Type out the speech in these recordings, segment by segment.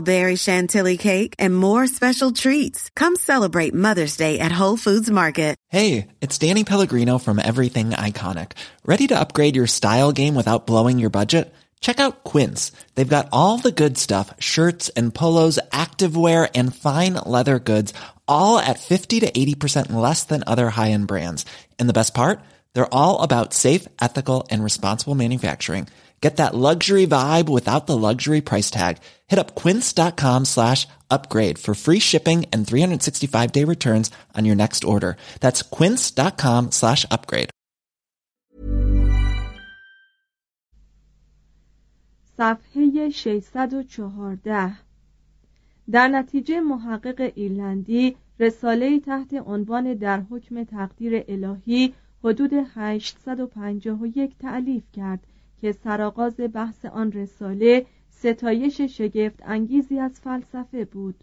berry chantilly cake, and more special treats. Come celebrate Mother's Day at Whole Foods Market. Hey, it's Danny Pellegrino from Everything Iconic. Ready to upgrade your style game without blowing your budget? Check out Quince. They've got all the good stuff shirts and polos, activewear, and fine leather goods, all at 50 to 80% less than other high end brands. And the best part? They're all about safe, ethical, and responsible manufacturing. Get that luxury vibe without the luxury price tag. Hit up quince.com slash upgrade for free shipping and 365 day returns on your next order. That's quince.com slash upgrade. صفحه 614 در نتیجه محقق ایرلندی رساله تحت عنوان در حکم تقدیر الهی حدود 851 تعلیف کرد که سرآغاز بحث آن رساله ستایش شگفت انگیزی از فلسفه بود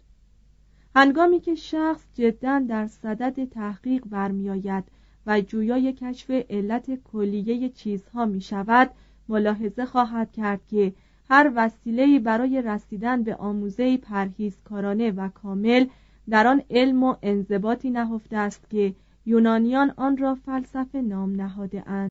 هنگامی که شخص جدا در صدد تحقیق برمیآید و جویای کشف علت کلیه چیزها می شود ملاحظه خواهد کرد که هر وسیله‌ای برای رسیدن به آموزه پرهیزکارانه و کامل در آن علم و انضباطی نهفته است که یونانیان آن را فلسفه نام نهاده اند.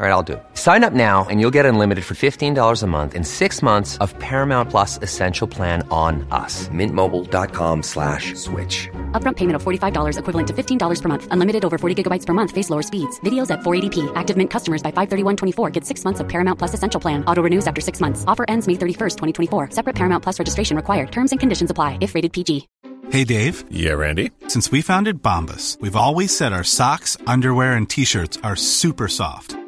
All right, I'll do it. Sign up now and you'll get unlimited for $15 a month in six months of Paramount Plus Essential Plan on us. Mintmobile.com slash switch. Upfront payment of $45 equivalent to $15 per month. Unlimited over 40 gigabytes per month. Face lower speeds. Videos at 480p. Active Mint customers by 531.24 get six months of Paramount Plus Essential Plan. Auto renews after six months. Offer ends May 31st, 2024. Separate Paramount Plus registration required. Terms and conditions apply if rated PG. Hey, Dave. Yeah, Randy. Since we founded Bombus, we've always said our socks, underwear, and t-shirts are super soft.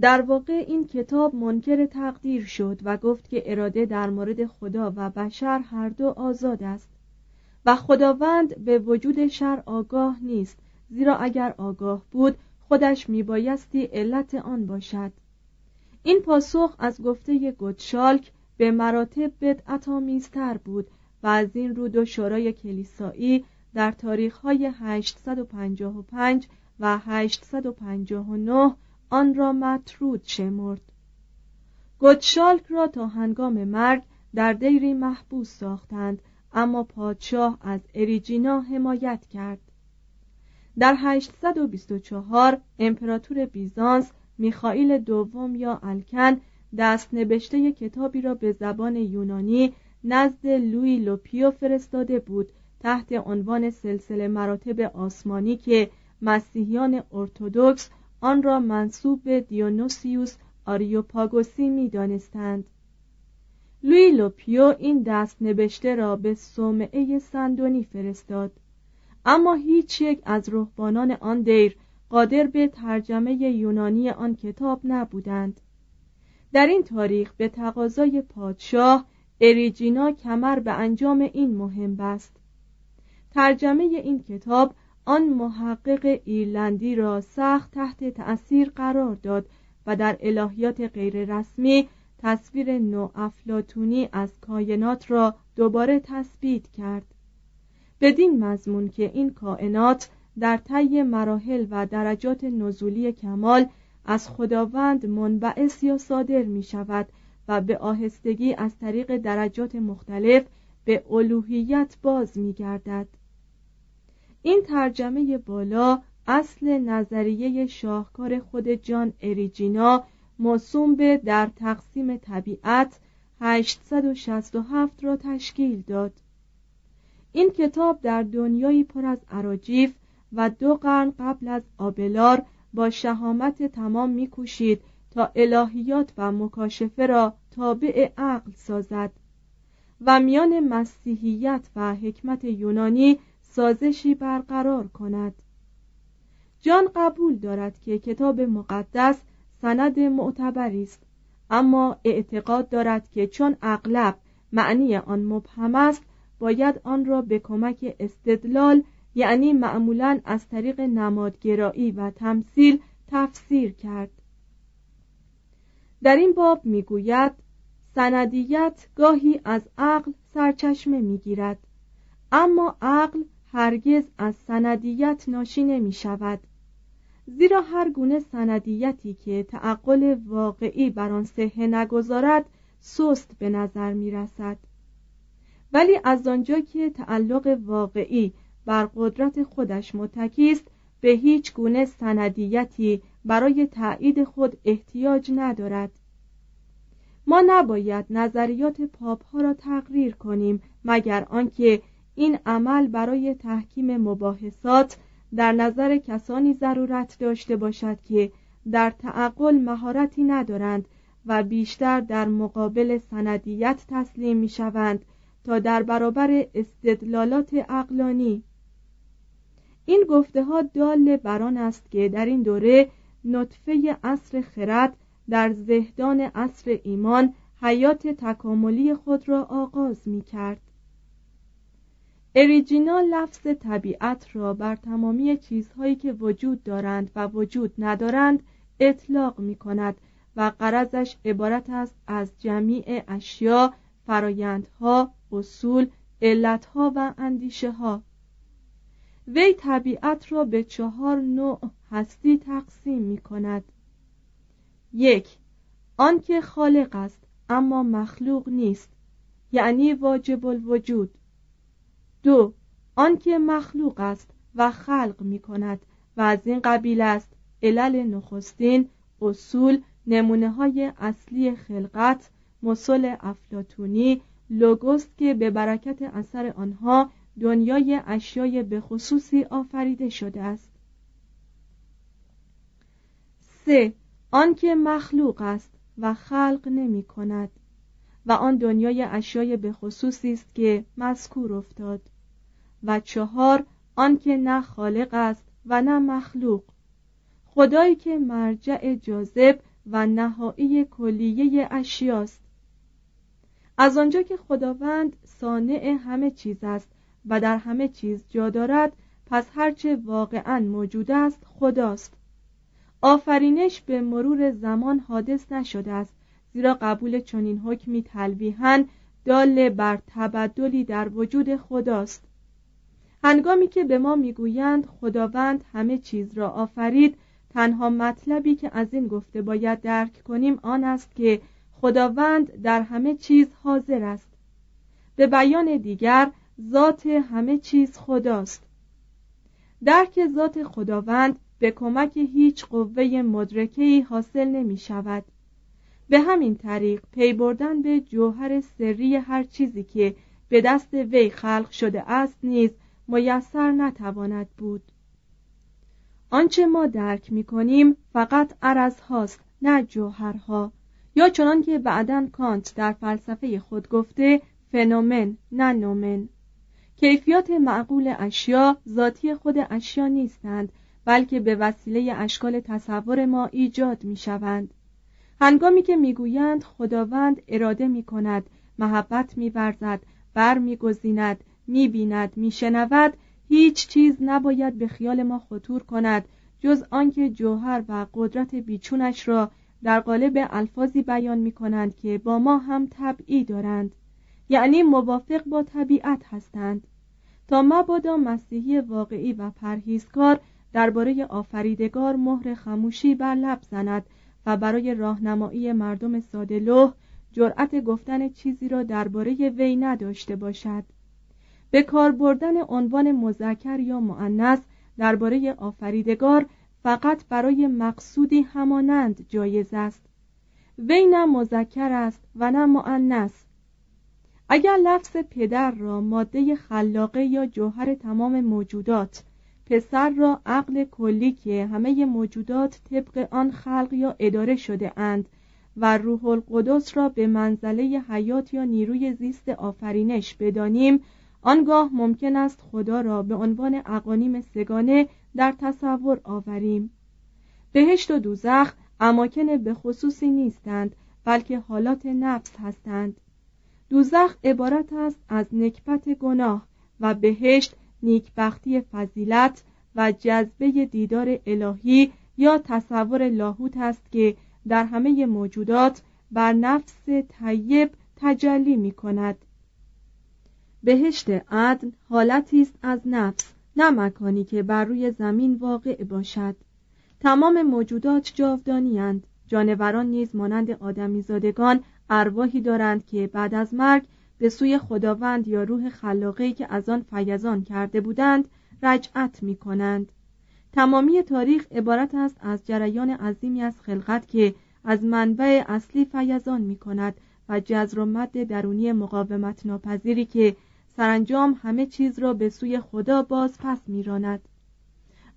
در واقع این کتاب منکر تقدیر شد و گفت که اراده در مورد خدا و بشر هر دو آزاد است و خداوند به وجود شر آگاه نیست زیرا اگر آگاه بود خودش میبایستی علت آن باشد. این پاسخ از گفته گوتشالک به مراتب بدعتآمیزتر بود و از این رو دو شورای کلیسایی در تاریخهای 855 و 859 آن را مطرود شمرد. گوتشالک را تا هنگام مرگ در دیری محبوس ساختند اما پادشاه از اریجینا حمایت کرد. در 824 امپراتور بیزانس میخائیل دوم یا الکن دست نوشته کتابی را به زبان یونانی نزد لوی لوپیو فرستاده بود تحت عنوان سلسله مراتب آسمانی که مسیحیان ارتودکس آن را منسوب به دیونوسیوس آریوپاگوسی می دانستند. لوی لوپیو این دست نوشته را به صومعه سندونی فرستاد. اما هیچ یک از رهبانان آن دیر قادر به ترجمه یونانی آن کتاب نبودند. در این تاریخ به تقاضای پادشاه اریجینا کمر به انجام این مهم بست. ترجمه این کتاب آن محقق ایرلندی را سخت تحت تأثیر قرار داد و در الهیات غیررسمی تصویر نو افلاتونی از کائنات را دوباره تثبیت کرد بدین مضمون که این کائنات در طی مراحل و درجات نزولی کمال از خداوند منبعث یا صادر می شود و به آهستگی از طریق درجات مختلف به الوهیت باز می گردد. این ترجمه بالا اصل نظریه شاهکار خود جان اریجینا موسوم به در تقسیم طبیعت 867 را تشکیل داد. این کتاب در دنیایی پر از عراجیف و دو قرن قبل از آبلار با شهامت تمام میکوشید تا الهیات و مکاشفه را تابع عقل سازد و میان مسیحیت و حکمت یونانی سازشی برقرار کند. جان قبول دارد که کتاب مقدس سند معتبری است اما اعتقاد دارد که چون اغلب معنی آن مبهم است باید آن را به کمک استدلال یعنی معمولا از طریق نمادگرایی و تمثیل تفسیر کرد. در این باب می‌گوید سندیت گاهی از عقل سرچشمه می‌گیرد اما عقل هرگز از سندیت ناشی نمی شود. زیرا هر گونه سندیتی که تعقل واقعی بر آن صحه نگذارد سست به نظر می رسد. ولی از آنجا که تعقل واقعی بر قدرت خودش متکی است به هیچ گونه سندیتی برای تایید خود احتیاج ندارد. ما نباید نظریات پاپ ها را تقریر کنیم مگر آنکه این عمل برای تحکیم مباحثات در نظر کسانی ضرورت داشته باشد که در تعقل مهارتی ندارند و بیشتر در مقابل سندیت تسلیم می شوند تا در برابر استدلالات عقلانی. این گفته ها دال بران است که در این دوره نطفه اصر خرد در زهدان اصر ایمان حیات تکاملی خود را آغاز می کرد اریجینا لفظ طبیعت را بر تمامی چیزهایی که وجود دارند و وجود ندارند اطلاق می کند و قرضش عبارت است از جمیع اشیا، فرایندها، اصول، علتها و اندیشه ها وی طبیعت را به چهار نوع هستی تقسیم می کند یک آنکه خالق است اما مخلوق نیست یعنی واجب الوجود. دو آنکه مخلوق است و خلق می کند و از این قبیل است. علل نخستین اصول نمونه های اصلی خلقت مسل افلاتونی لوگوست که به برکت اثر آنها دنیای اشیای به خصوصی آفریده شده است. سه آنکه مخلوق است و خلق نمی کند و آن دنیای اشیای به خصوصی است که مذکور افتاد. و چهار آنکه نه خالق است و نه مخلوق. خدایی که مرجع جاذب و نهایی کلیه اشیاست از آنجا که خداوند صانع همه چیز است و در همه چیز جا دارد پس هرچه واقعا موجود است خداست. آفرینش به مرور زمان حادث نشده است زیرا قبول چنین حکمی تلویحا دال بر تبدلی در وجود خداست. هنگامی که به ما می‌گویند خداوند همه چیز را آفرید تنها مطلبی که از این گفته باید درک کنیم آن است که خداوند در همه چیز حاضر است. به بیان دیگر ذات همه چیز خداست. درک ذات خداوند به کمک هیچ قوه مدرکهی حاصل نمی شود به همین طریق پی بردن به جوهر سری هر چیزی که به دست وی خلق شده است نیز میسر نتواند بود. آنچه ما درک می کنیم فقط عرض هاست نه جوهرها. یا چنان که بعدا کانت در فلسفه خود گفته فنومن نه نومن. کیفیات معقول اشیا ذاتی خود اشیا نیستند بلکه به وسیله اشکال تصور ما ایجاد می شوند هنگامی که می‌گویند خداوند اراده می کند محبت می ورزد بر می گذیند می بیند می شنود هیچ چیز نباید به خیال ما خطور کند جز آنکه جوهر و قدرت بیچونش را در قالب الفاظی بیان می کنند که با ما هم طبعی دارند یعنی موافق با طبیعت هستند. تا مبادا مسیحی واقعی و پرهیزکار درباره آفریدگار مهر خموشی بر لب زند و برای راهنمایی مردم ساده جرأت گفتن چیزی را درباره وی نداشته باشد. به کار بردن عنوان مذکر یا مؤنث درباره آفریدگار فقط برای مقصودی همانند جایز است. وی نه مذکر است و نه مؤنث. اگر لفظ پدر را ماده خلاقه یا جوهر تمام موجودات پسر را عقل کلی که همه موجودات طبق آن خلق یا اداره شده اند و روح القدس را به منزله حیات یا نیروی زیست آفرینش بدانیم آنگاه ممکن است خدا را به عنوان اقانیم سگانه در تصور آوریم. بهشت و دوزخ اماکن به خصوصی نیستند بلکه حالات نفس هستند. دوزخ عبارت است از نکبت گناه و بهشت نیکبختی فضیلت و جذبه دیدار الهی یا تصور لاهوت است که در همه موجودات بر نفس طیب تجلی می کند بهشت عدن حالتی است از نفس نه مکانی که بر روی زمین واقع باشد. تمام موجودات جاودانی جانوران نیز مانند آدمیزادگان ارواحی دارند که بعد از مرگ به سوی خداوند یا روح خلاقی که از آن فیضان کرده بودند رجعت می کنند تمامی تاریخ عبارت است از جریان عظیمی از خلقت که از منبع اصلی فیضان می کند و جزر و مد درونی مقاومت ناپذیری که سرانجام همه چیز را به سوی خدا باز پس میراند.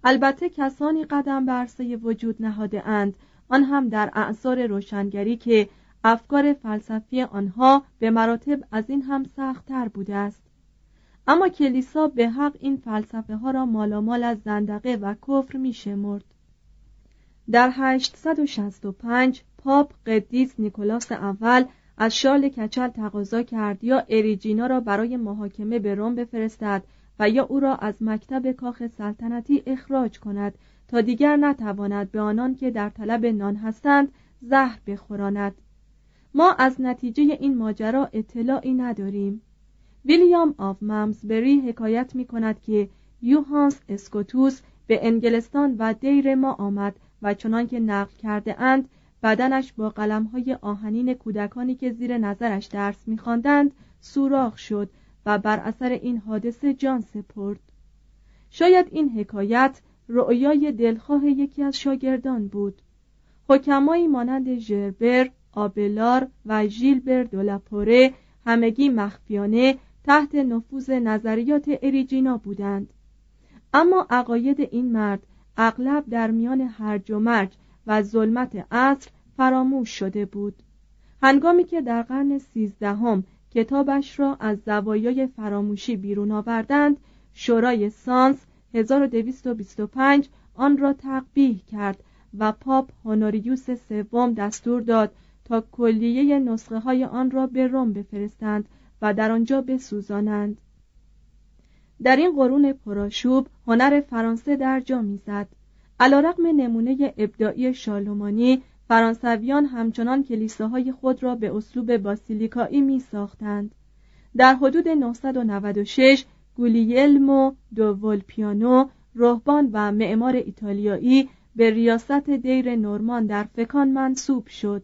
البته کسانی قدم بر عرصه وجود نهاده اند. آن هم در اعثار روشنگری که افکار فلسفی آنها به مراتب از این هم سختتر بوده است. اما کلیسا به حق این فلسفه ها را مالامال از زندقه و کفر می شمرد. در 865 پاپ قدیس نیکولاس اول از شارل کچل تقاضا کرد یا اریجینا را برای محاکمه به روم بفرستد و یا او را از مکتب کاخ سلطنتی اخراج کند تا دیگر نتواند به آنان که در طلب نان هستند زهر بخوراند. ما از نتیجه این ماجرا اطلاعی نداریم. ویلیام آف ممزبری حکایت می کند که یوهانس اسکوتوس به انگلستان و دیر ما آمد و چنان که نقل کرده اند بدنش با قلمهای آهنین کودکانی که زیر نظرش درس میخواندند سوراخ شد و بر اثر این حادثه جان سپرد. شاید این حکایت رؤیای دلخواه یکی از شاگردان بود. حکمایی مانند ژربر آبلار و ژیلبر دولاپوره همگی مخفیانه تحت نفوذ نظریات اریجینا بودند. اما عقاید این مرد اغلب در میان هرج و مرج و ظلمت عصر فراموش شده بود. هنگامی که در قرن سیزدهم کتابش را از زوایای فراموشی بیرون آوردند شورای سانس 1225 آن را تقبیح کرد و پاپ هونوریوس سوم دستور داد تا کلیه نسخه های آن را به روم بفرستند و در آنجا بسوزانند. در این قرون پراشوب هنر فرانسه در جا می‌زد. علیرغم نمونه ابداعی شالومانی فرانسویان همچنان کلیساهای خود را به اسلوب باسیلیکایی می ساختند. در حدود 996 گولیلمو دو ولپیانو رهبان و معمار ایتالیایی به ریاست دیر نورمان در فکان منصوب شد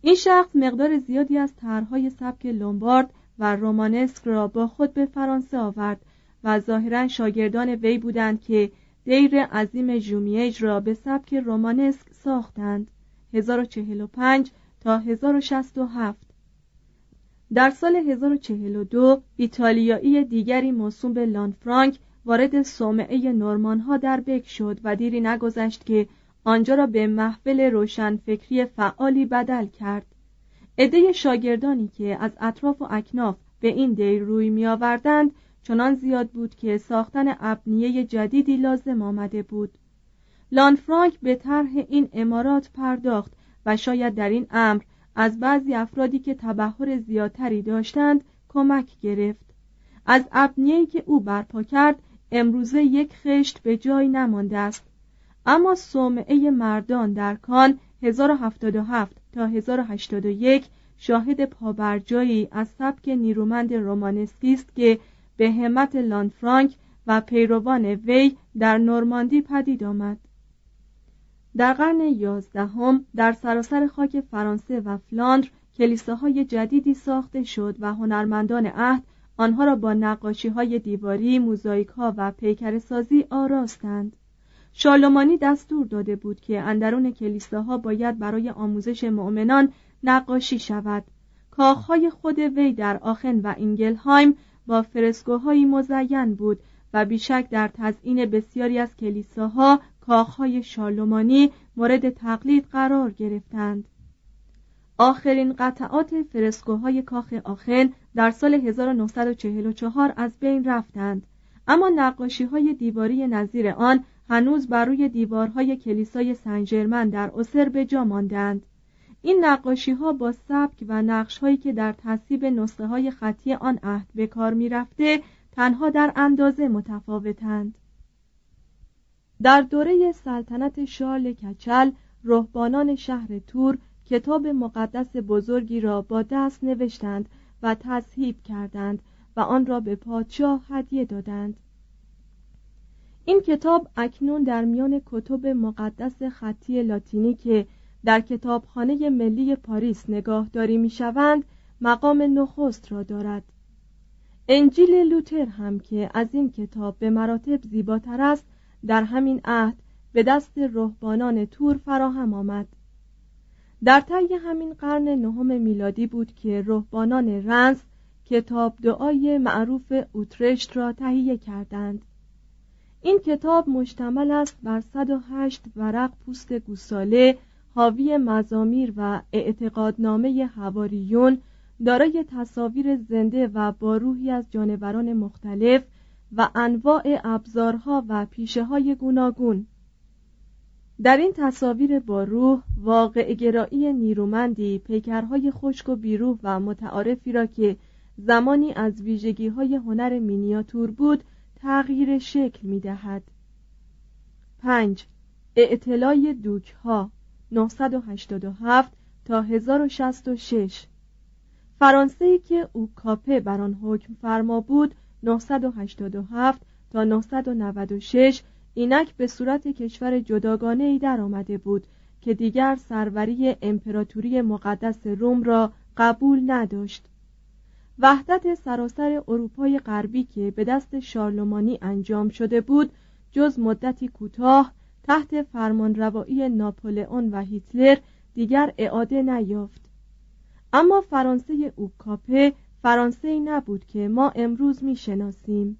این شخص مقدار زیادی از طرحهای سبک لومبارد و رومانسک را با خود به فرانسه آورد و ظاهرا شاگردان وی بودند که دیر عظیم جومیج را به سبک رومانسک ساختند 1045 تا 1067 در سال 1042 ایتالیایی دیگری موسوم به لانفرانک وارد صومعه نورمان ها در بک شد و دیری نگذشت که آنجا را به محفل روشنفکری فعالی بدل کرد. عده شاگردانی که از اطراف و اکناف به این دیر روی می آوردند چنان زیاد بود که ساختن ابنیه جدیدی لازم آمده بود. لانفرانک به طرح این امارات پرداخت و شاید در این امر از بعضی افرادی که تبهر زیادتری داشتند کمک گرفت. از ابنیه‌ای که او برپا کرد امروزه یک خشت به جای نمانده است. اما صومعه مردان در کان 1077 تا 1081 شاهد پابرجایی از سبک نیرومند رومانسکی است که به همت لانفرانک و پیروان وی در نورماندی پدید آمد در قرن یازدهم در سراسر خاک فرانسه و فلاندر کلیساهای جدیدی ساخته شد و هنرمندان عهد آنها را با نقاشی های دیواری، موزاییک ها و پیکر سازی آراستند. شالومانی دستور داده بود که اندرون کلیساها باید برای آموزش مؤمنان نقاشی شود. کاخهای خود وی در آخن و اینگلهایم با فرسکوهایی مزین بود و بیشک در تزئین بسیاری از کلیساها کاخهای شالومانی مورد تقلید قرار گرفتند. آخرین قطعات فرسکوهای کاخ آخن در سال 1944 از بین رفتند اما نقاشی های دیواری نظیر آن هنوز بر روی دیوارهای کلیسای سنجرمن در اسر به جا ماندند این نقاشی ها با سبک و نقش هایی که در تصیب نسخه های خطی آن عهد به کار می رفته تنها در اندازه متفاوتند در دوره سلطنت شارل کچل رهبانان شهر تور کتاب مقدس بزرگی را با دست نوشتند و تصحیب کردند و آن را به پادشاه هدیه دادند. این کتاب اکنون در میان کتب مقدس خطی لاتینی که در کتابخانه ملی پاریس نگاهداری می‌شوند مقام نخست را دارد. انجیل لوتر هم که از این کتاب به مراتب زیباتر است در همین عهد به دست رهبانان تور فراهم آمد. در طی همین قرن نهم میلادی بود که رهبانان رنس کتاب دعای معروف اوترشت را تهیه کردند. این کتاب مشتمل است بر 108 ورق پوست گوساله حاوی مزامیر و اعتقادنامه هواریون دارای تصاویر زنده و با روحی از جانوران مختلف و انواع ابزارها و پیشه های گوناگون. در این تصاویر با روح واقع گرایی نیرومندی پیکرهای خشک و بیروح و متعارفی را که زمانی از ویژگی های هنر مینیاتور بود تغییر شکل می دهد 5. اعتلای دوک 987 تا 1066 فرانسه که او کاپه بر آن حکم فرما بود 987 تا 996 اینک به صورت کشور جداگانه ای در آمده بود که دیگر سروری امپراتوری مقدس روم را قبول نداشت. وحدت سراسر اروپای غربی که به دست شارلمانی انجام شده بود جز مدتی کوتاه تحت فرمانروایی ناپولئون و هیتلر دیگر اعاده نیافت. اما فرانسه اوکاپه فرانسه ای نبود که ما امروز می‌شناسیم.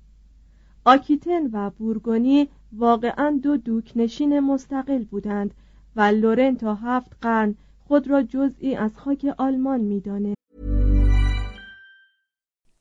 آکیتن و بورگونی واقعا دو دوکنشین مستقل بودند و لورن تا هفت قرن خود را جزئی از خاک آلمان میدانه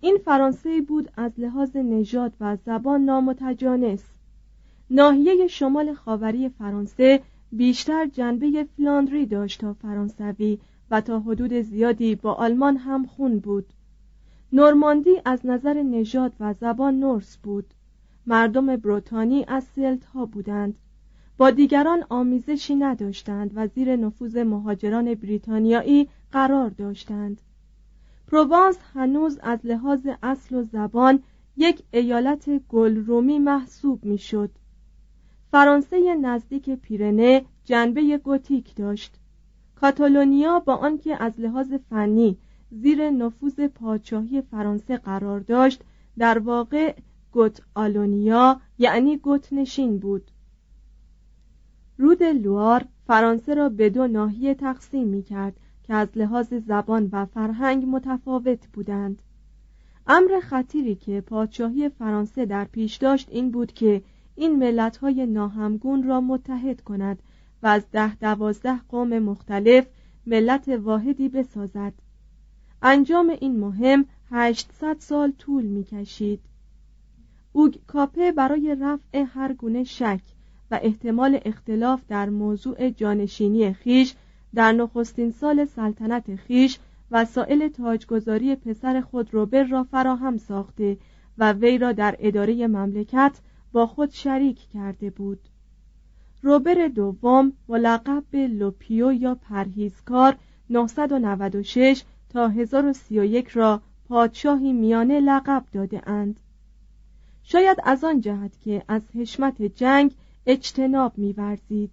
این فرانسه بود از لحاظ نژاد و زبان نامتجانس. ناحیه شمال خاوری فرانسه بیشتر جنبه فلاندری داشت تا فرانسوی و تا حدود زیادی با آلمان هم خون بود. نورماندی از نظر نژاد و زبان نورس بود. مردم بروتانی از سلت ها بودند. با دیگران آمیزشی نداشتند و زیر نفوذ مهاجران بریتانیایی قرار داشتند. پروانس هنوز از لحاظ اصل و زبان یک ایالت گلرومی محسوب می‌شد. فرانسه نزدیک پیرنه جنبه گوتیک داشت. کاتالونیا با آنکه از لحاظ فنی زیر نفوذ پادشاهی فرانسه قرار داشت در واقع گوت آلونیا یعنی گوت نشین بود رود لوار فرانسه را به دو ناحیه تقسیم می کرد که از لحاظ زبان و فرهنگ متفاوت بودند. امر خطیری که پادشاهی فرانسه در پیش داشت این بود که این ملتهای ناهمگون را متحد کند و از ده دوازده قوم مختلف ملت واحدی بسازد. انجام این مهم 800 سال طول می کشید اوگ کاپه برای رفع هر گونه شک و احتمال اختلاف در موضوع جانشینی خیش در نخستین سال سلطنت خیش وسایل تاجگذاری پسر خود روبر را فراهم ساخته و وی را در اداره مملکت با خود شریک کرده بود روبر دوم ملقب به le Pieux یا پرهیزکار 996 تا 1031 را پادشاهی میانه لقب داده اند. شاید از آن جهت که از حشمت جنگ اجتناب می‌ورزید.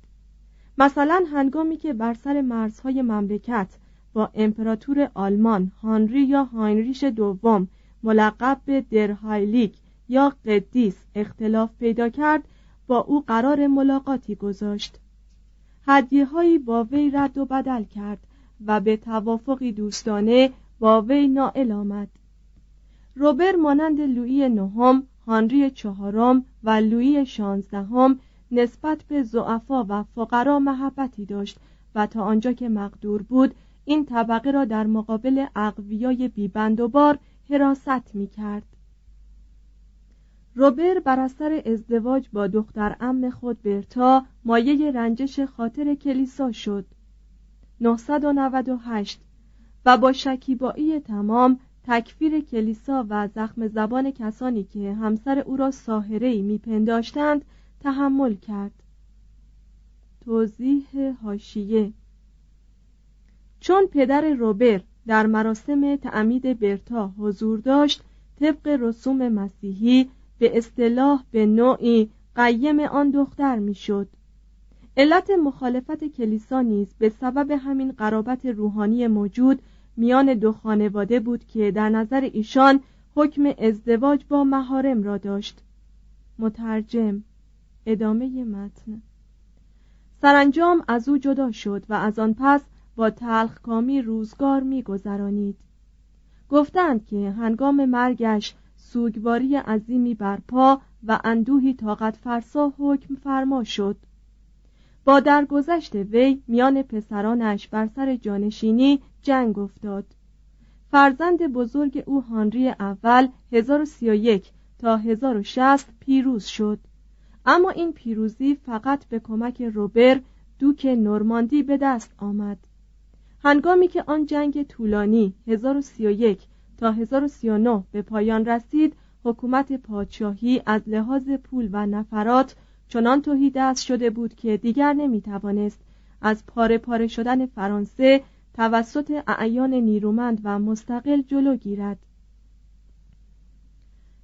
مثلا هنگامی که بر سر مرزهای مملکت با امپراتور آلمان هانری یا هاینریش دوم ملقب به درهایلیک یا قدیس اختلاف پیدا کرد با او قرار ملاقاتی گذاشت. هدیه هایی با وی رد و بدل کرد و به توافقی دوستانه با وی نائل آمد. روبر مانند لویی نهم هانری چهارم و لویی شانزدهم نسبت به زعفا و فقرا محبتی داشت و تا آنجا که مقدور بود این طبقه را در مقابل اقویای بیبند و بار حراست می کرد. روبر بر اثر ازدواج با دختر ام خود برتا مایه رنجش خاطر کلیسا شد 998 و با شکیبایی تمام تکفیر کلیسا و زخم زبان کسانی که همسر او را ساهرهی میپنداشتند تحمل کرد. توضیح هاشیه چون پدر روبر در مراسم تعمید برتا حضور داشت طبق رسوم مسیحی به اصطلاح به نوعی قیم آن دختر می‌شد. علت مخالفت کلیسا نیز به سبب همین قرابت روحانی موجود میان دو خانواده بود که در نظر ایشان حکم ازدواج با مهارم را داشت. مترجم ادامه متن. سرانجام از او جدا شد و از آن پس با تلخکامی روزگار میگذرانید. گفتند که هنگام مرگش سوگواری عظیمی برپا و اندوهی طاقت فرسا حکم فرما شد. با درگذشت وی میان پسرانش بر سر جانشینی جنگ افتاد. فرزند بزرگ او هانری اول 1031 تا 1060 پیروز شد. اما این پیروزی فقط به کمک روبر دوک نورماندی به دست آمد. هنگامی که آن جنگ طولانی 1031 تا 1039 به پایان رسید حکومت پادشاهی از لحاظ پول و نفرات چنان توهی دست شده بود که دیگر نمی توانست از پاره پاره شدن فرانسه توسط اعیان نیرومند و مستقل جلو گیرد.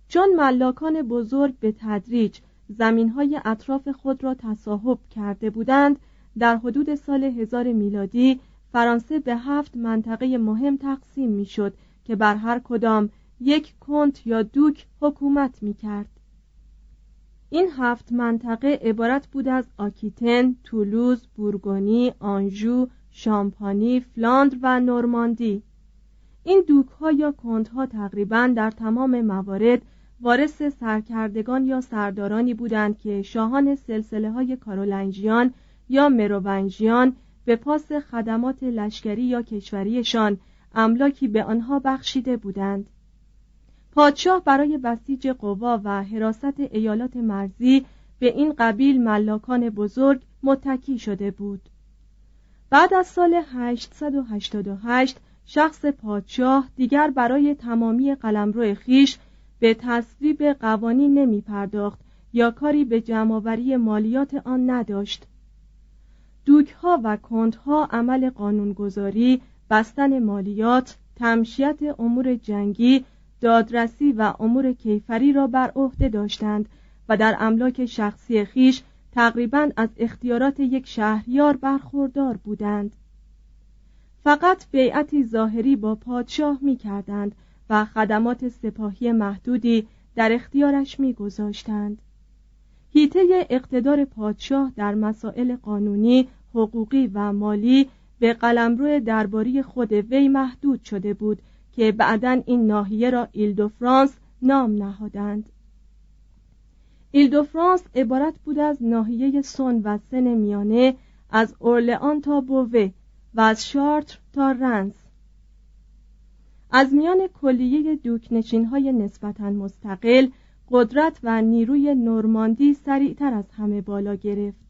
چون ملاکان بزرگ به تدریج زمین های اطراف خود را تصاحب کرده بودند در حدود سال هزار میلادی فرانسه به هفت منطقه مهم تقسیم می شد که بر هر کدام یک کنت یا دوک حکومت می کرد. این هفت منطقه عبارت بود از آکیتن، تولوز، بورگونی، آنژو، شامپانی، فلاندر و نورماندی. این دوک ها یا کنت ها تقریبا در تمام موارد وارث سرکردگان یا سردارانی بودند که شاهان سلسله های کارولنجیان یا مروونجیان به پاس خدمات لشکری یا کشوریشان املاکی به آنها بخشیده بودند. پادشاه برای بسیج قوا و حراست ایالات مرزی به این قبیل ملاکان بزرگ متکی شده بود. بعد از سال 888 شخص پادشاه دیگر برای تمامی قلمرو خیش به تصویب قوانین نمی پرداخت یا کاری به جمعآوری مالیات آن نداشت. دوک ها و کند ها عمل قانونگذاری بستن مالیات تمشیت امور جنگی دادرسی و امور کیفری را بر عهده داشتند و در املاک شخصی خیش تقریبا از اختیارات یک شهریار برخوردار بودند. فقط بیعتی ظاهری با پادشاه می کردند و خدمات سپاهی محدودی در اختیارش می گذاشتند. هیته اقتدار پادشاه در مسائل قانونی، حقوقی و مالی به قلمرو درباری خود وی محدود شده بود که بعدا این ناحیه را ایل دو فرانس نام نهادند. ایل دو فرانس عبارت بود از ناحیه سون و سن میانه از اورلئان تا بوه و از شارتر تا رنس از میان کلیه دوکنشین های نسبتا مستقل قدرت و نیروی نورماندی سریعتر از همه بالا گرفت.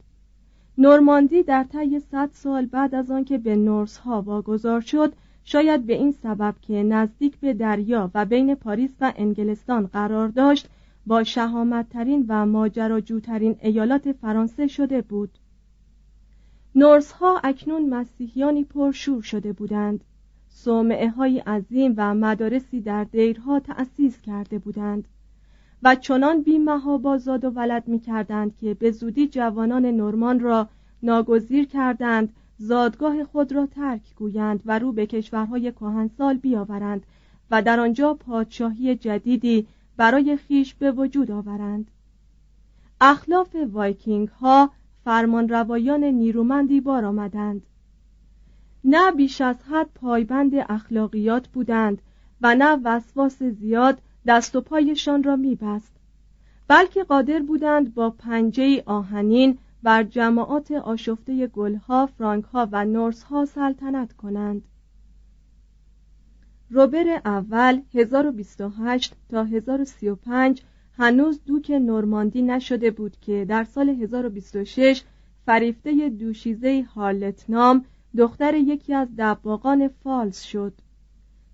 نورماندی در طی صد سال بعد از آنکه به نورس ها واگذار شد شاید به این سبب که نزدیک به دریا و بین پاریس و انگلستان قرار داشت با شهامتترین و ماجراجوترین ایالات فرانسه شده بود. نورس ها اکنون مسیحیانی پرشور شده بودند. صومعه های عظیم و مدارسی در دیرها تأسیس کرده بودند و چنان بی بازاد و ولد می کردند که به زودی جوانان نورمان را ناگزیر کردند زادگاه خود را ترک گویند و رو به کشورهای کهنسال بیاورند و در آنجا پادشاهی جدیدی برای خیش به وجود آورند. اخلاف وایکینگ ها فرمان روایان نیرومندی بار آمدند. نه بیش از حد پایبند اخلاقیات بودند و نه وسواس زیاد دست و پایشان را میبست. بلکه قادر بودند با پنجه آهنین بر جماعات آشفته گلها، فرانکها و نورسها سلطنت کنند. روبر اول 1028 تا 1035 هنوز دوک نورماندی نشده بود که در سال 1026 فریفته دوشیزه هارلت نام دختر یکی از دباغان فالز شد.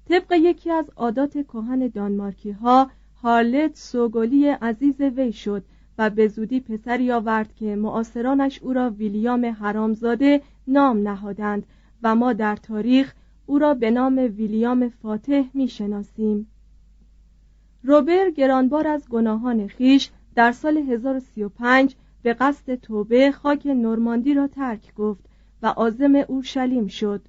طبق یکی از عادات کهن دانمارکی ها هارلت سوگلی عزیز وی شد و به زودی پسری آورد که معاصرانش او را ویلیام حرامزاده نام نهادند و ما در تاریخ او را به نام ویلیام فاتح می‌شناسیم. روبر گرانبار از گناهان خیش در سال 1035 به قصد توبه خاک نورماندی را ترک گفت. و عازم اورشلیم شد.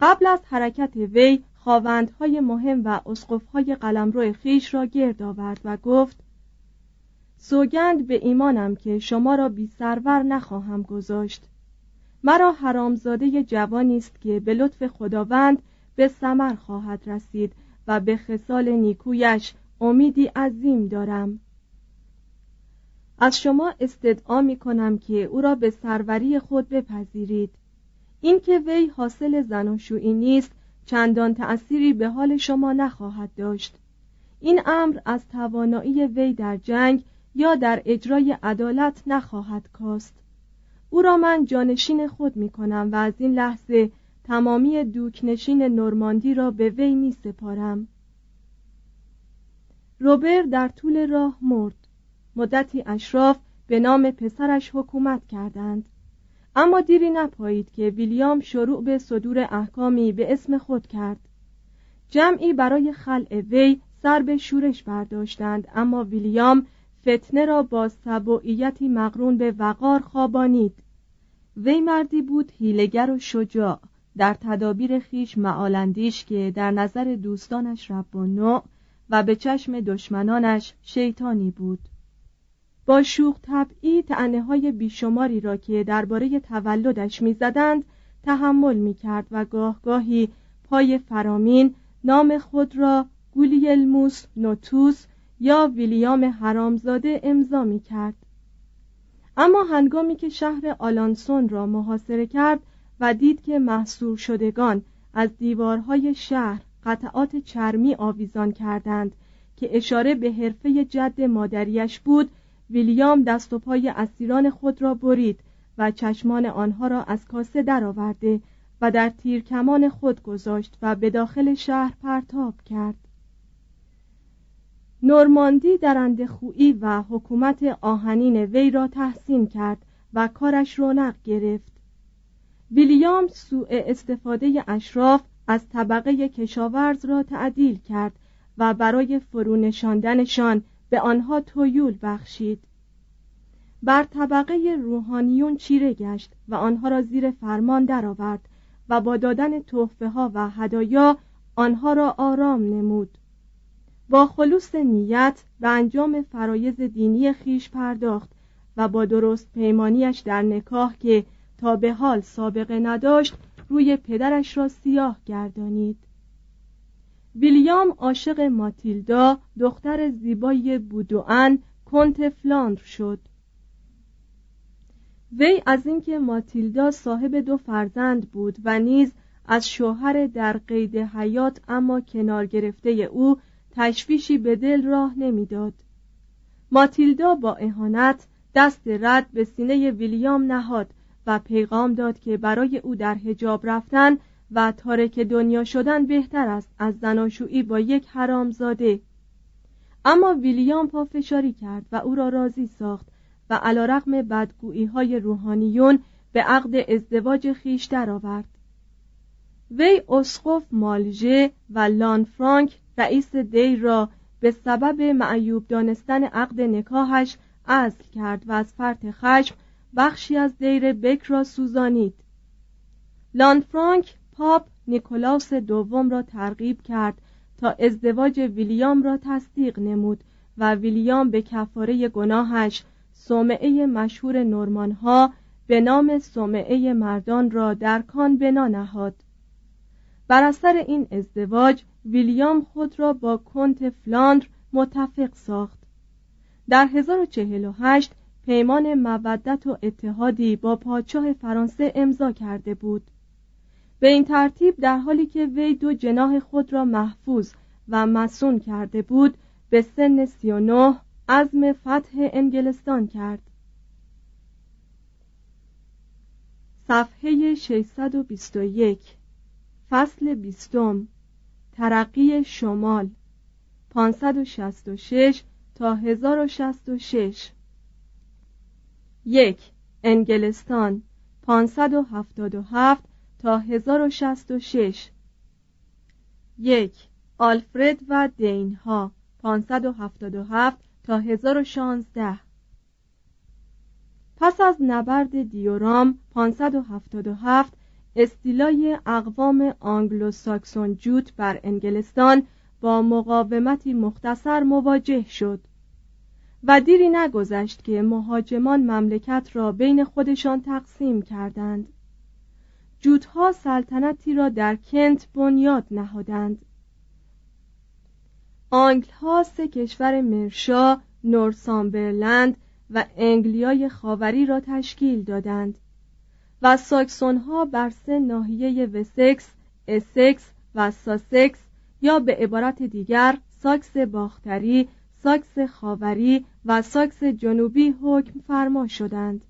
قبل از حرکت وی خواوندهای مهم و اسقفهای قلمرو خیش را گرد آورد و گفت سوگند به ایمانم که شما را بی سرور نخواهم گذاشت. مرا حرامزاده جوانی است که به لطف خداوند به ثمر خواهد رسید و به خصال نیکویش امیدی عظیم دارم. از شما استدعا می کنم که او را به سروری خود بپذیرید. اینکه وی حاصل زناشویی نیست چندان تأثیری به حال شما نخواهد داشت. این امر از توانایی وی در جنگ یا در اجرای عدالت نخواهد کاست. او را من جانشین خود می کنم و از این لحظه تمامی دوکنشین نورماندی را به وی می سپارم روبر در طول راه مرد. مدتی اشراف به نام پسرش حکومت کردند. اما دیری نپایید که ویلیام شروع به صدور احکامی به اسم خود کرد. جمعی برای خلع وی سر به شورش برداشتند اما ویلیام فتنه را با سبوعیتی مقرون به وقار خوابانید. وی مردی بود هیلگر و شجاع. در تدابیر خیش معالندیش که در نظر دوستانش رب و نوع و به چشم دشمنانش شیطانی بود. با شوخ طبعی تعنه های بیشماری را که درباره تولدش می‌زدند تحمل می کرد و گاه گاهی پای فرامین نام خود را گولیلموس نوتوس یا ویلیام حرامزاده امضا می کرد اما هنگامی که شهر آلانسون را محاصره کرد و دید که محصور شدگان از دیوارهای شهر قطعات چرمی آویزان کردند که اشاره به حرفه جد مادریش بود ویلیام دست و پای اسیران خود را برید و چشمان آنها را از کاسه درآورده و در تیرکمان خود گذاشت و به داخل شهر پرتاب کرد. نورماندی در خویی و حکومت آهنین وی را تحسین کرد و کارش رونق گرفت. ویلیام سوء استفاده اشراف از طبقه کشاورز را تعدیل کرد و برای فرونشاندنشان به آنها تویول بخشید. بر طبقه روحانیون چیره گشت و آنها را زیر فرمان درآورد و با دادن تحفه ها و هدایا آنها را آرام نمود. با خلوص نیت به انجام فرایز دینی خیش پرداخت و با درست پیمانیش در نکاح که تا به حال سابقه نداشت روی پدرش را سیاه گردانید. ویلیام عاشق ماتیلدا دختر زیبای بودوان کنت فلاندر شد وی از اینکه ماتیلدا صاحب دو فرزند بود و نیز از شوهر در قید حیات اما کنار گرفته او تشویشی به دل راه نمی‌داد. ماتیلدا با اهانت دست رد به سینه ویلیام نهاد و پیغام داد که برای او در حجاب رفتن و تارک دنیا شدن بهتر است از زناشویی با یک حرامزاده اما ویلیام پافشاری کرد و او را راضی ساخت و علا رقم بدگویی های روحانیون به عقد ازدواج خیش درآورد. وی اسقف مالژه و لان فرانک رئیس دی را به سبب معیوب دانستن عقد نکاحش عزل کرد و از فرط خشم بخشی از دیر بک را سوزانید فرانک پاپ نیکولاس دوم را ترغیب کرد تا ازدواج ویلیام را تصدیق نمود و ویلیام به کفاره گناهش صومعه مشهور نورمان ها به نام صومعه مردان را در کان بنا نهاد. بر اثر این ازدواج ویلیام خود را با کنت فلاندر متفق ساخت. در 1048 پیمان مودت و اتحادی با پادشاه فرانسه امضا کرده بود. به این ترتیب در حالی که وی دو جناح خود را محفوظ و مسون کرده بود به سن 39 عزم فتح انگلستان کرد. صفحه 621 فصل بیستم ترقی شمال 566 تا 1066 یک انگلستان 577 تا 1066 یک آلفرد و دینها 577 تا 1016 پس از نبرد دیورام 577 استیلای اقوام آنگلو ساکسون جوت بر انگلستان با مقاومتی مختصر مواجه شد و دیری نگذشت که مهاجمان مملکت را بین خودشان تقسیم کردند. جوتها سلطنتی را در کنت بنیاد نهادند آنگلها سه کشور مرشا، نورسامبرلند و انگلیای خاوری را تشکیل دادند و ساکسون ها بر سه ناحیه وسکس، اسکس و ساسکس یا به عبارت دیگر ساکس باختری، ساکس خاوری و ساکس جنوبی حکم فرما شدند.